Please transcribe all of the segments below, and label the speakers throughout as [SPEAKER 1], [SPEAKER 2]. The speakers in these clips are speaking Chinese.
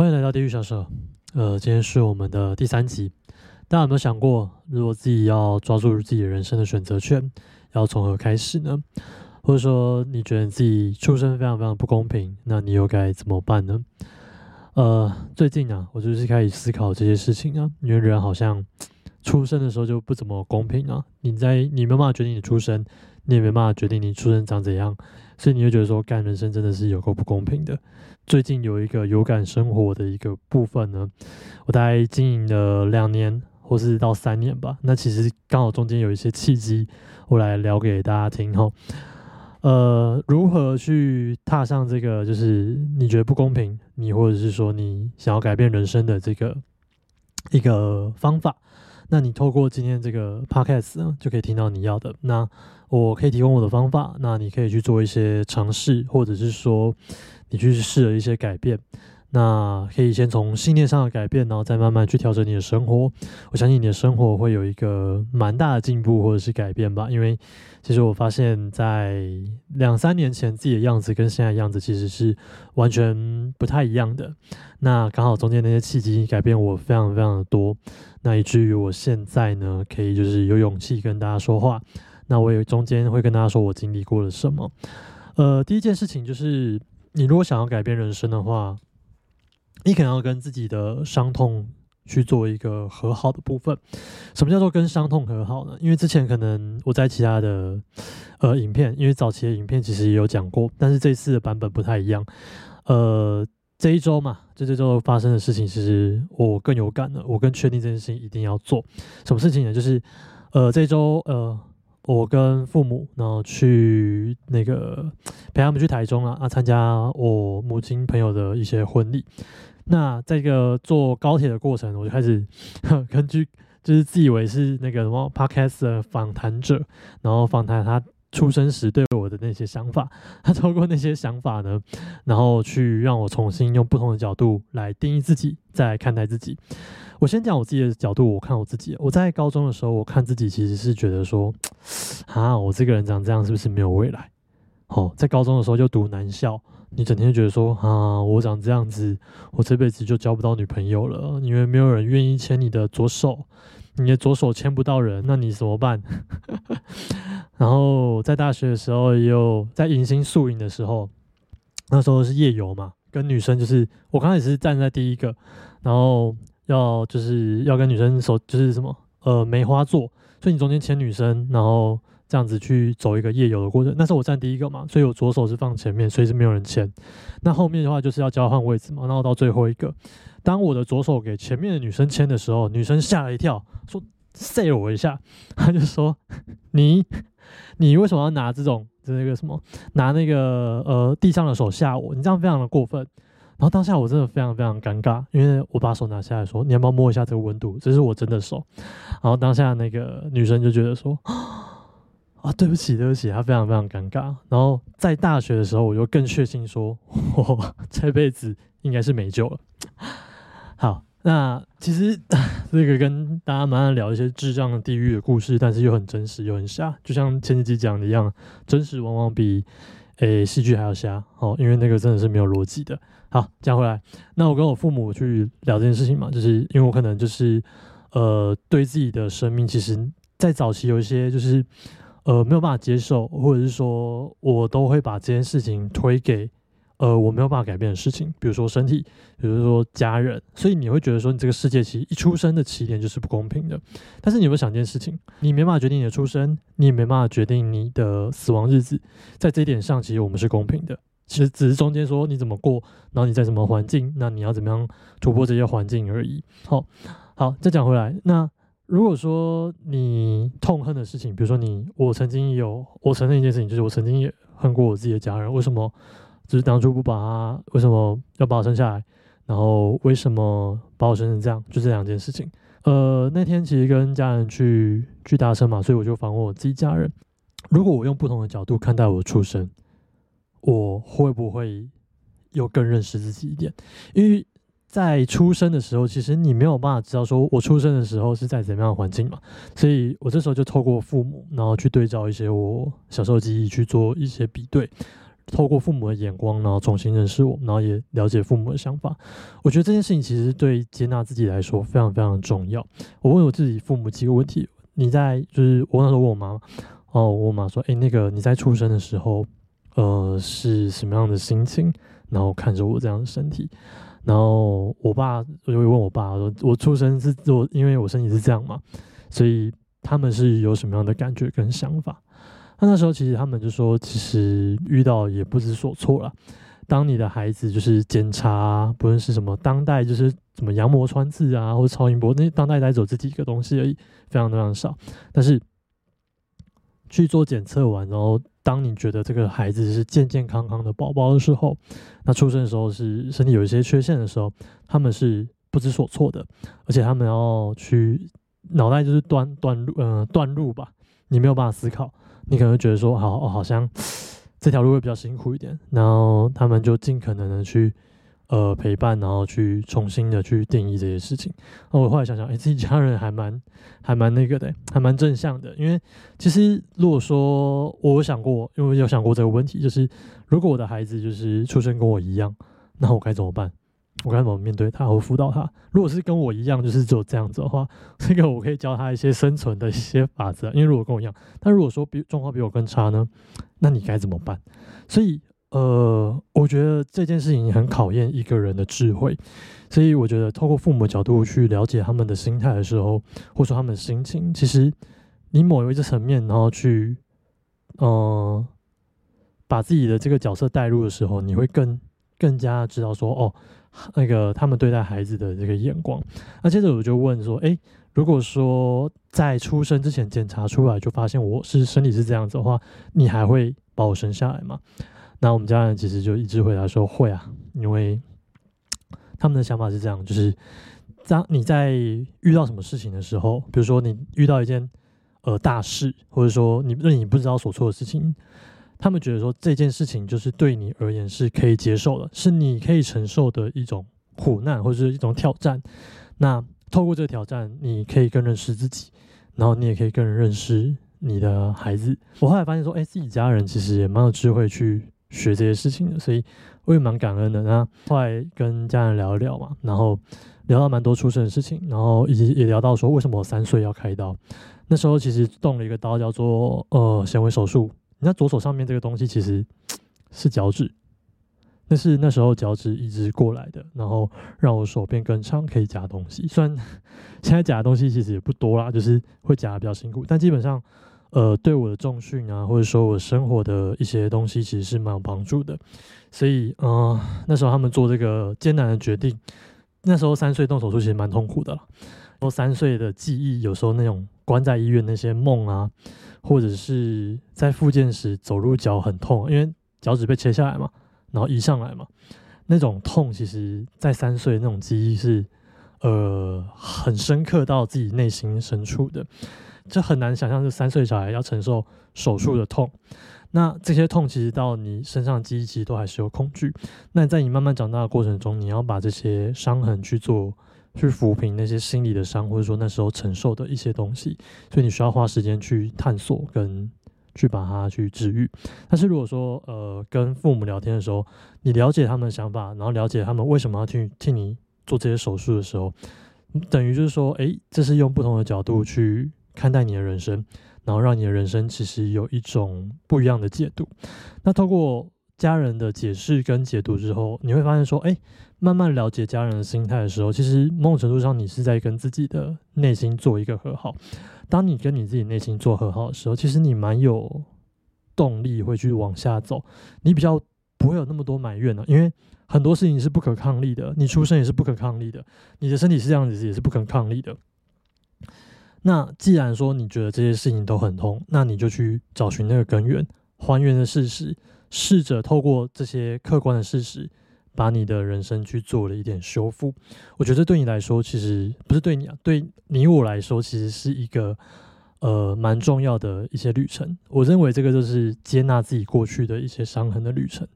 [SPEAKER 1] 欢迎来到地狱小舍。呃，今天是我们的第三集。大家有没有想过，如果自己要抓住自己人生的选择权，要从何开始呢？或者说，你觉得自己出生非常非常不公平，那你又该怎么办呢？呃，最近啊，我就是开始思考这些事情啊，因为人好像出生的时候就不怎么公平啊。你在你没办法决定你出生，你也没办法决定你出生长怎样，所以你会觉得说，干人生真的是有够不公平的。最近有一个有感生活的一个部分呢，我大概经营了两年，或是到三年吧。那其实刚好中间有一些契机，我来聊给大家听哈。呃，如何去踏上这个就是你觉得不公平，你或者是说你想要改变人生的这个一个方法？那你透过今天这个 podcast 呢，就可以听到你要的。那我可以提供我的方法，那你可以去做一些尝试，或者是说你去试了一些改变。那可以先从信念上的改变，然后再慢慢去调整你的生活。我相信你的生活会有一个蛮大的进步或者是改变吧。因为其实我发现，在两三年前自己的样子跟现在样子其实是完全不太一样的。那刚好中间那些契机改变我非常非常的多，那以至于我现在呢，可以就是有勇气跟大家说话。那我也中间会跟大家说我经历过了什么。呃，第一件事情就是，你如果想要改变人生的话。你可能要跟自己的伤痛去做一个和好的部分。什么叫做跟伤痛和好呢？因为之前可能我在其他的呃影片，因为早期的影片其实也有讲过，但是这次的版本不太一样。呃，这一周嘛，就这周发生的事情，其实我更有感了。我更确定这件事情一定要做。什么事情呢？就是呃，这周呃，我跟父母然后去那个 陪他们去台中啊啊，参加我母亲朋友的一些婚礼。那这个坐高铁的过程，我就开始 根据就是自以为是那个什么 podcast 的访谈者，然后访谈他出生时对我的那些想法，他透过那些想法呢，然后去让我重新用不同的角度来定义自己，再来看待自己。我先讲我自己的角度，我看我自己。我在高中的时候，我看自己其实是觉得说，啊，我这个人长这样是不是没有未来？哦，在高中的时候就读男校。你整天觉得说啊，我长这样子，我这辈子就交不到女朋友了，因为没有人愿意牵你的左手，你的左手牵不到人，那你怎么办？然后在大学的时候，也有在迎新宿营的时候，那时候是夜游嘛，跟女生就是我刚开始是站在第一个，然后要就是要跟女生手就是什么呃梅花座，所以你中间牵女生，然后。这样子去走一个夜游的过程，那是我站第一个嘛，所以我左手是放前面，所以是没有人牵。那后面的话就是要交换位置嘛，然后到最后一个，当我的左手给前面的女生牵的时候，女生吓了一跳，说塞了我一下，她就说你 你为什么要拿这种那个什么拿那个呃地上的手吓我？你这样非常的过分。然后当下我真的非常非常尴尬，因为我把手拿下来说你要不要摸一下这个温度？这是我真的手。然后当下那个女生就觉得说。啊，对不起，对不起，他非常非常尴尬。然后在大学的时候，我就更确信说，我这辈子应该是没救了。好，那其实这个跟大家慢慢聊一些智障地狱的故事，但是又很真实又很瞎，就像前几集讲的一样，真实往往比诶戏剧还要瞎哦，因为那个真的是没有逻辑的。好，讲回来，那我跟我父母去聊这件事情嘛，就是因为我可能就是呃，对自己的生命，其实在早期有一些就是。呃，没有办法接受，或者是说我都会把这件事情推给呃我没有办法改变的事情，比如说身体，比如说家人，所以你会觉得说你这个世界其实一出生的起点就是不公平的。但是你有没有想一件事情？你没办法决定你的出生，你也没办法决定你的死亡日子，在这一点上，其实我们是公平的。其实只是中间说你怎么过，然后你在什么环境，那你要怎么样突破这些环境而已。好，好，再讲回来，那。如果说你痛恨的事情，比如说你，我曾经有，我承认一件事情，就是我曾经也恨过我自己的家人。为什么？就是当初不把他，为什么要把我生下来？然后为什么把我生成这样？就这两件事情。呃，那天其实跟家人去去搭车嘛，所以我就访问我自己家人。如果我用不同的角度看待我的出生，我会不会又更认识自己一点？因为。在出生的时候，其实你没有办法知道说我出生的时候是在怎么样的环境嘛，所以我这时候就透过父母，然后去对照一些我小时候记忆去做一些比对，透过父母的眼光，然后重新认识我，然后也了解父母的想法。我觉得这件事情其实对接纳自己来说非常非常重要。我问我自己父母几个问题：你在就是我那时候问我妈，哦，我妈说，哎，那个你在出生的时候，呃，是什么样的心情？然后看着我这样的身体。然后我爸我就会问我爸说，我出生是我因为我身体是这样嘛，所以他们是有什么样的感觉跟想法？那那时候其实他们就说，其实遇到也不知所措了。当你的孩子就是检查，不论是什么当代，就是什么羊膜穿刺啊，或者超音波，那当代带走这几个东西而已，非常非常少。但是去做检测完，然后当你觉得这个孩子是健健康康的宝宝的时候，那出生的时候是身体有一些缺陷的时候，他们是不知所措的，而且他们要去脑袋就是断断路，嗯，断路吧，你没有办法思考。你可能觉得说，好，好像这条路会比较辛苦一点，然后他们就尽可能的去呃陪伴，然后去重新的去定义这些事情。那我后来想想，哎，自己家人还蛮还蛮那个的，还蛮正向的。因为其实如果说我有想过，因为有想过这个问题，就是如果我的孩子就是出生跟我一样，那我该怎么办？我该怎么面对他，我辅导他？如果是跟我一样，就是只有这样子的话，这个我可以教他一些生存的一些法则。因为如果跟我一样，但如果说比状况比我更差呢，那你该怎么办？所以，呃，我觉得这件事情很考验一个人的智慧。所以，我觉得透过父母角度去了解他们的心态的时候，或者说他们的心情，其实你某一个层面，然后去，嗯，把自己的这个角色带入的时候，你会更更加知道说，哦。那个他们对待孩子的这个眼光，那接着我就问说：，诶，如果说在出生之前检查出来就发现我是身体是这样子的话，你还会把我生下来吗？那我们家人其实就一直回答说会啊，因为他们的想法是这样，就是当你在遇到什么事情的时候，比如说你遇到一件呃大事，或者说你让你不知道所措的事情。他们觉得说这件事情就是对你而言是可以接受的，是你可以承受的一种苦难或者是一种挑战。那透过这个挑战，你可以更认识自己，然后你也可以更认识你的孩子。我后来发现说，哎，自己家人其实也蛮有智慧去学这些事情的，所以我也蛮感恩的。那后来跟家人聊一聊嘛，然后聊到蛮多出生的事情，然后以及也聊到说为什么我三岁要开刀。那时候其实动了一个刀，叫做呃纤维手术。你看左手上面这个东西其实 是脚趾，那是那时候脚趾移植过来的，然后让我手变更长，可以夹东西。虽然 现在夹的东西其实也不多啦，就是会夹的比较辛苦，但基本上，呃，对我的重训啊，或者说我生活的一些东西，其实是蛮有帮助的。所以，嗯，那时候他们做这个艰难的决定，那时候三岁动手术其实蛮痛苦的了。然后三岁的记忆，有时候那种关在医院那些梦啊。或者是在复健时走路脚很痛，因为脚趾被切下来嘛，然后移上来嘛，那种痛其实，在三岁那种记忆是，呃，很深刻到自己内心深处的，这很难想象，是三岁小孩要承受手术的痛。那这些痛其实到你身上记忆其实都还是有恐惧。那在你慢慢长大的过程中，你要把这些伤痕去做。去抚平那些心理的伤，或者说那时候承受的一些东西，所以你需要花时间去探索跟去把它去治愈。但是如果说呃跟父母聊天的时候，你了解他们的想法，然后了解他们为什么要去替你做这些手术的时候，等于就是说，诶，这是用不同的角度去看待你的人生，然后让你的人生其实有一种不一样的解读。那透过家人的解释跟解读之后，你会发现说，诶。慢慢了解家人的心态的时候，其实某种程度上，你是在跟自己的内心做一个和好。当你跟你自己内心做和好的时候，其实你蛮有动力会去往下走。你比较不会有那么多埋怨了，因为很多事情是不可抗力的。你出生也是不可抗力的，你的身体是这样子也是不可抗力的。那既然说你觉得这些事情都很痛，那你就去找寻那个根源，还原的事实，试着透过这些客观的事实。把你的人生去做了一点修复，我觉得对你来说，其实不是对你啊，对你我来说，其实是一个呃蛮重要的一些旅程。我认为这个就是接纳自己过去的一些伤痕的旅程。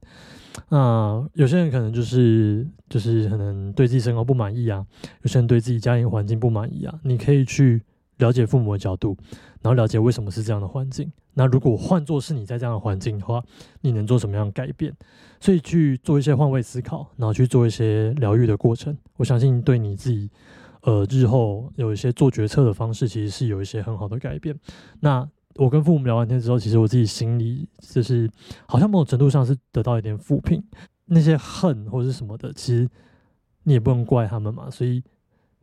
[SPEAKER 1] 那有些人可能就是就是可能对自己身高不满意啊，有些人对自己家庭环境不满意啊，你可以去了解父母的角度，然后了解为什么是这样的环境。那如果换作是你在这样的环境的话，你能做什么样的改变？所以去做一些换位思考，然后去做一些疗愈的过程。我相信对你自己，呃，日后有一些做决策的方式，其实是有一些很好的改变。那我跟父母聊完天之后，其实我自己心里就是好像某种程度上是得到一点抚平。那些恨或者是什么的，其实你也不能怪他们嘛。所以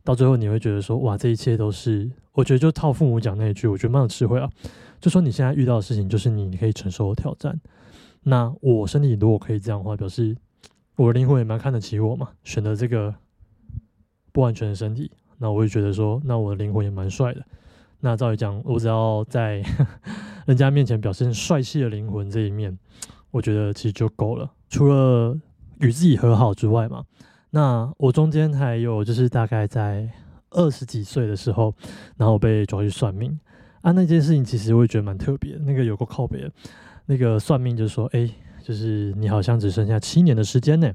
[SPEAKER 1] 到最后你会觉得说，哇，这一切都是我觉得就套父母讲那一句，我觉得蛮有智慧啊。就说你现在遇到的事情，就是你可以承受的挑战。那我身体如果可以这样的话，表示我的灵魂也蛮看得起我嘛。选择这个不完全的身体，那我会觉得说，那我的灵魂也蛮帅的。那照理讲，我只要在 人家面前表现帅气的灵魂这一面，我觉得其实就够了。除了与自己和好之外嘛，那我中间还有就是大概在二十几岁的时候，然后被抓去算命。啊，那件事情其实我也觉得蛮特别。那个有个靠别，那个算命就说：“哎，就是你好像只剩下七年的时间呢，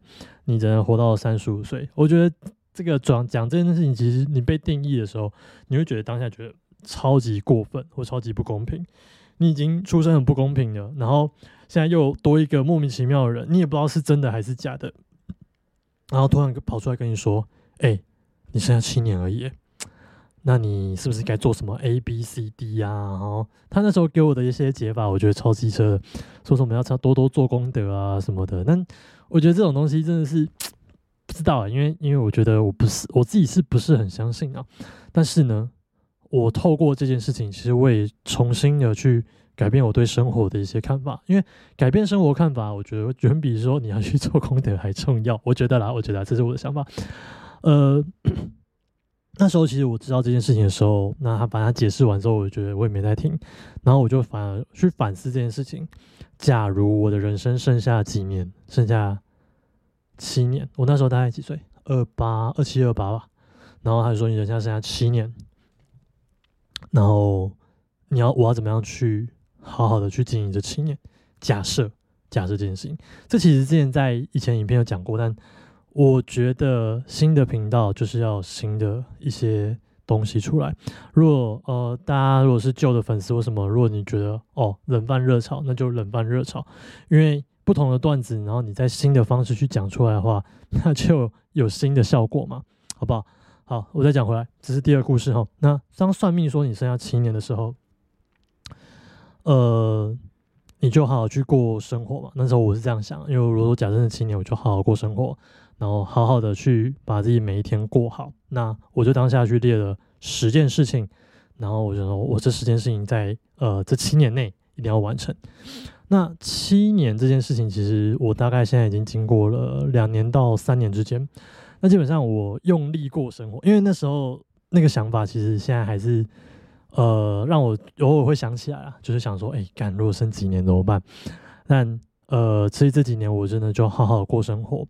[SPEAKER 1] 你只能活到三十五岁。”我觉得这个讲讲这件事情，其实你被定义的时候，你会觉得当下觉得超级过分或超级不公平。你已经出生很不公平了，然后现在又多一个莫名其妙的人，你也不知道是真的还是假的，然后突然跑出来跟你说：“哎，你剩下七年而已。”那你是不是该做什么 A B C D 呀？然后他那时候给我的一些解法，我觉得超机车，说什么要多多做功德啊什么的。但我觉得这种东西真的是不知道啊，因为因为我觉得我不是我自己是不是很相信啊。但是呢，我透过这件事情，其实我也重新的去改变我对生活的一些看法。因为改变生活看法，我觉得远比说你要去做功德还重要。我觉得啦，我觉得这是我的想法。呃。那时候其实我知道这件事情的时候，那他把他解释完之后，我觉得我也没在听，然后我就反而去反思这件事情。假如我的人生剩下几年，剩下七年，我那时候大概几岁？二八、二七、二八吧。然后他就说：“你人生剩下七年，然后你要我要怎么样去好好的去经营这七年？假设假设这件事情，这其实之前在以前影片有讲过，但。我觉得新的频道就是要新的一些东西出来。如果呃，大家如果是旧的粉丝或什么，如果你觉得哦冷饭热炒，那就冷饭热炒。因为不同的段子，然后你在新的方式去讲出来的话，那就有新的效果嘛，好不好？好，我再讲回来，这是第二故事哈。那当算命说你剩下七年的时候，呃，你就好好去过生活嘛。那时候我是这样想，因为如果说假设是七年，我就好好过生活。然后好好的去把自己每一天过好。那我就当下去列了十件事情，然后我就说，我这十件事情在呃这七年内一定要完成。那七年这件事情，其实我大概现在已经经过了两年到三年之间。那基本上我用力过生活，因为那时候那个想法，其实现在还是呃让我偶尔会想起来啊，就是想说，哎，干如果剩几年怎么办？但呃，其实这几年我真的就好好过生活。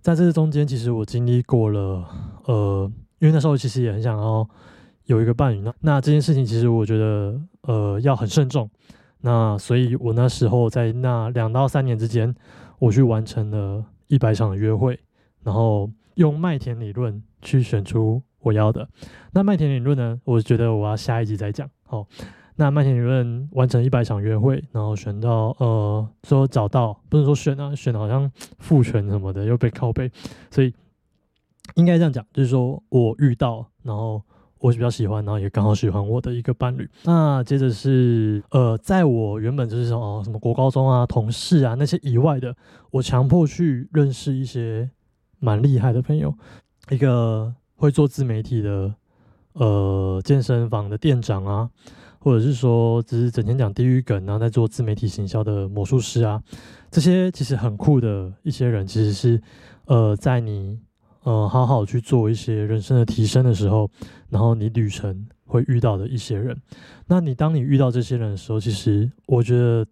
[SPEAKER 1] 在这中间，其实我经历过了，呃，因为那时候其实也很想要有一个伴侣，那那这件事情其实我觉得，呃，要很慎重。那所以我那时候在那两到三年之间，我去完成了一百场的约会，然后用麦田理论去选出我要的。那麦田理论呢，我觉得我要下一集再讲，好。那麦田理论完成一百场约会，然后选到呃，说找到不是说选啊，选好像复权什么的又被靠背，所以应该这样讲，就是说我遇到，然后我比较喜欢，然后也刚好喜欢我的一个伴侣。那接着是呃，在我原本就是说哦，什么国高中啊、同事啊那些以外的，我强迫去认识一些蛮厉害的朋友，一个会做自媒体的呃健身房的店长啊。或者是说，只是整天讲地狱梗，然后在做自媒体行销的魔术师啊，这些其实很酷的一些人，其实是呃，在你呃好好去做一些人生的提升的时候，然后你旅程会遇到的一些人。那你当你遇到这些人的时候，其实我觉得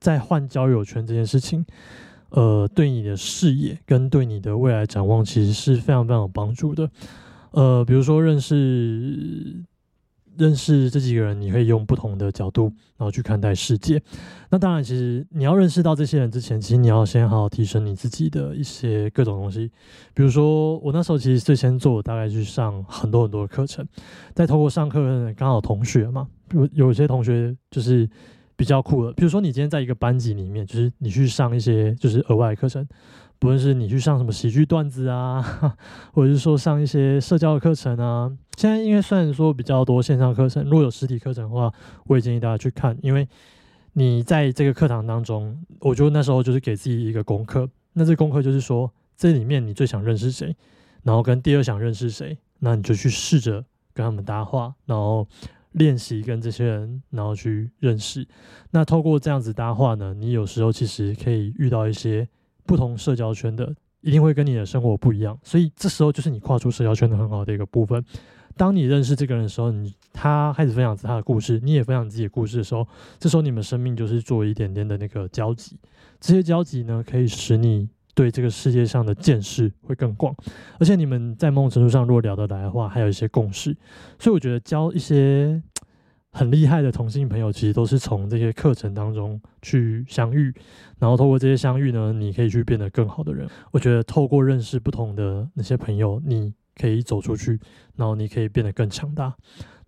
[SPEAKER 1] 在换交友圈这件事情，呃，对你的视野跟对你的未来展望，其实是非常非常有帮助的。呃，比如说认识。认识这几个人，你可以用不同的角度，然后去看待世界。那当然，其实你要认识到这些人之前，其实你要先好好提升你自己的一些各种东西。比如说，我那时候其实最先做，大概去上很多很多的课程，再透过上课，刚好同学嘛，有有些同学就是比较酷的。比如说，你今天在一个班级里面，就是你去上一些就是额外的课程。不论是你去上什么喜剧段子啊，或者是说上一些社交课程啊，现在应该算说比较多线上课程。如果有实体课程的话，我也建议大家去看，因为你在这个课堂当中，我觉得那时候就是给自己一个功课。那这功课就是说，这里面你最想认识谁，然后跟第二想认识谁，那你就去试着跟他们搭话，然后练习跟这些人，然后去认识。那透过这样子搭话呢，你有时候其实可以遇到一些。不同社交圈的一定会跟你的生活不一样，所以这时候就是你跨出社交圈的很好的一个部分。当你认识这个人的时候，你他开始分享他的故事，你也分享自己的故事的时候，这时候你们生命就是做一点点的那个交集。这些交集呢，可以使你对这个世界上的见识会更广，而且你们在某种程度上如果聊得来的话，还有一些共识。所以我觉得交一些。很厉害的同性朋友，其实都是从这些课程当中去相遇，然后透过这些相遇呢，你可以去变得更好的人。我觉得透过认识不同的那些朋友，你可以走出去，然后你可以变得更强大。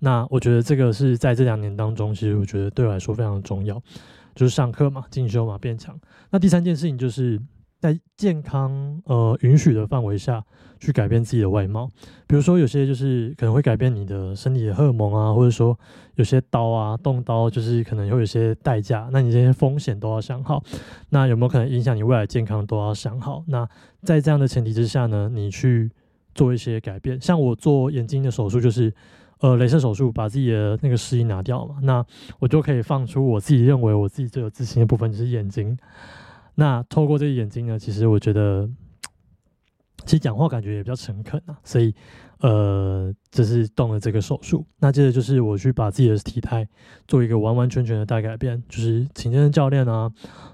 [SPEAKER 1] 那我觉得这个是在这两年当中，其实我觉得对我来说非常重要，就是上课嘛，进修嘛，变强。那第三件事情就是。在健康呃允许的范围下去改变自己的外貌，比如说有些就是可能会改变你的身体的荷尔蒙啊，或者说有些刀啊动刀就是可能会有些代价，那你这些风险都要想好。那有没有可能影响你未来健康都要想好。那在这样的前提之下呢，你去做一些改变。像我做眼睛的手术，就是呃镭射手术，把自己的那个湿音拿掉嘛，那我就可以放出我自己认为我自己最有自信的部分，就是眼睛。那透过这个眼睛呢，其实我觉得，其实讲话感觉也比较诚恳啊，所以，呃，这是动了这个手术。那接着就是我去把自己的体态做一个完完全全的大改变，就是请健身教练啊，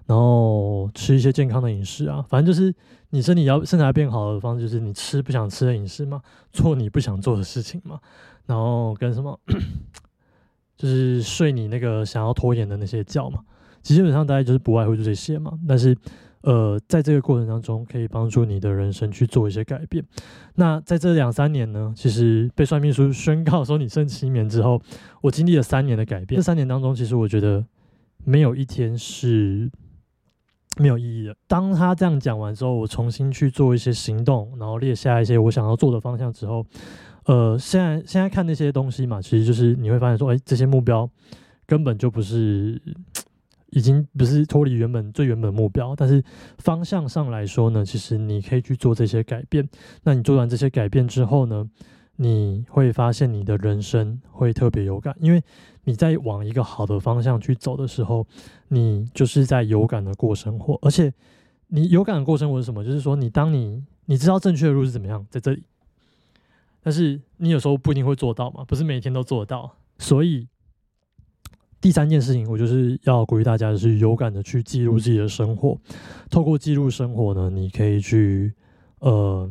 [SPEAKER 1] 然后吃一些健康的饮食啊，反正就是你身体要身材变好的方式，就是你吃不想吃的饮食嘛，做你不想做的事情嘛，然后跟什么，就是睡你那个想要拖延的那些觉嘛。其实基本上大概就是不外乎就这些嘛，但是，呃，在这个过程当中，可以帮助你的人生去做一些改变。那在这两三年呢，其实被算命书宣告说你剩七年之后，我经历了三年的改变。这三年当中，其实我觉得没有一天是没有意义的。当他这样讲完之后，我重新去做一些行动，然后列下一些我想要做的方向之后，呃，现在现在看那些东西嘛，其实就是你会发现说，哎，这些目标根本就不是。已经不是脱离原本最原本目标，但是方向上来说呢，其实你可以去做这些改变。那你做完这些改变之后呢，你会发现你的人生会特别有感，因为你在往一个好的方向去走的时候，你就是在有感的过生活。而且你有感的过生活是什么？就是说，你当你你知道正确的路是怎么样，在这里，但是你有时候不一定会做到嘛，不是每天都做得到，所以。第三件事情，我就是要鼓励大家，是有感的去记录自己的生活。透过记录生活呢，你可以去呃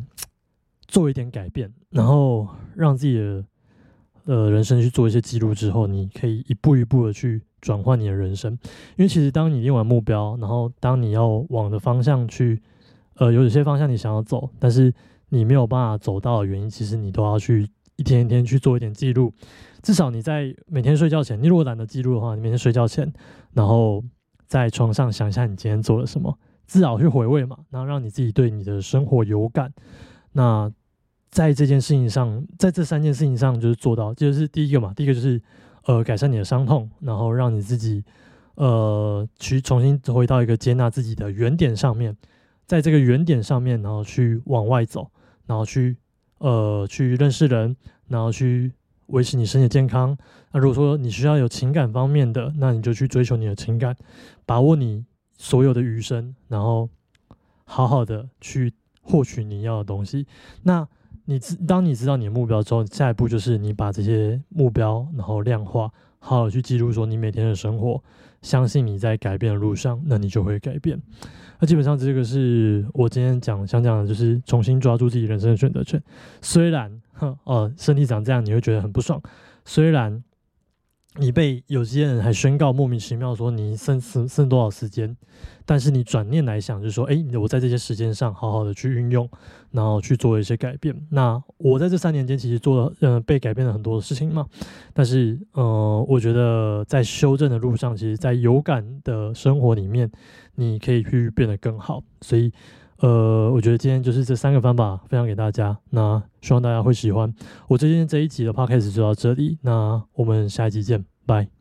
[SPEAKER 1] 做一点改变，然后让自己的呃人生去做一些记录之后，你可以一步一步的去转换你的人生。因为其实当你定完目标，然后当你要往的方向去，呃，有一些方向你想要走，但是你没有办法走到的原因，其实你都要去一天一天去做一点记录。至少你在每天睡觉前，你如果懒得记录的话，你每天睡觉前，然后在床上想一下你今天做了什么，至少去回味嘛，然后让你自己对你的生活有感。那在这件事情上，在这三件事情上，就是做到，就是第一个嘛，第一个就是呃改善你的伤痛，然后让你自己呃去重新回到一个接纳自己的原点上面，在这个原点上面，然后去往外走，然后去呃去认识人，然后去。维持你身体健康。那如果说你需要有情感方面的，那你就去追求你的情感，把握你所有的余生，然后好好的去获取你要的东西。那你知，当你知道你的目标之后，下一步就是你把这些目标然后量化，好好去记录说你每天的生活。相信你在改变的路上，那你就会改变。那基本上这个是我今天讲想讲的，就是重新抓住自己人生的选择权。虽然，哼，呃，身体长这样你会觉得很不爽。虽然你被有些人还宣告莫名其妙说你剩剩剩多少时间，但是你转念来想，就是说，哎，我在这些时间上好好的去运用，然后去做一些改变。那我在这三年间其实做了，嗯，被改变了很多的事情嘛。但是，呃，我觉得在修正的路上，其实，在有感的生活里面，你可以去变得更好。所以，呃，我觉得今天就是这三个方法分享给大家，那希望大家会喜欢。我今天这一集的 podcast 就到这里，那我们下一集见，拜。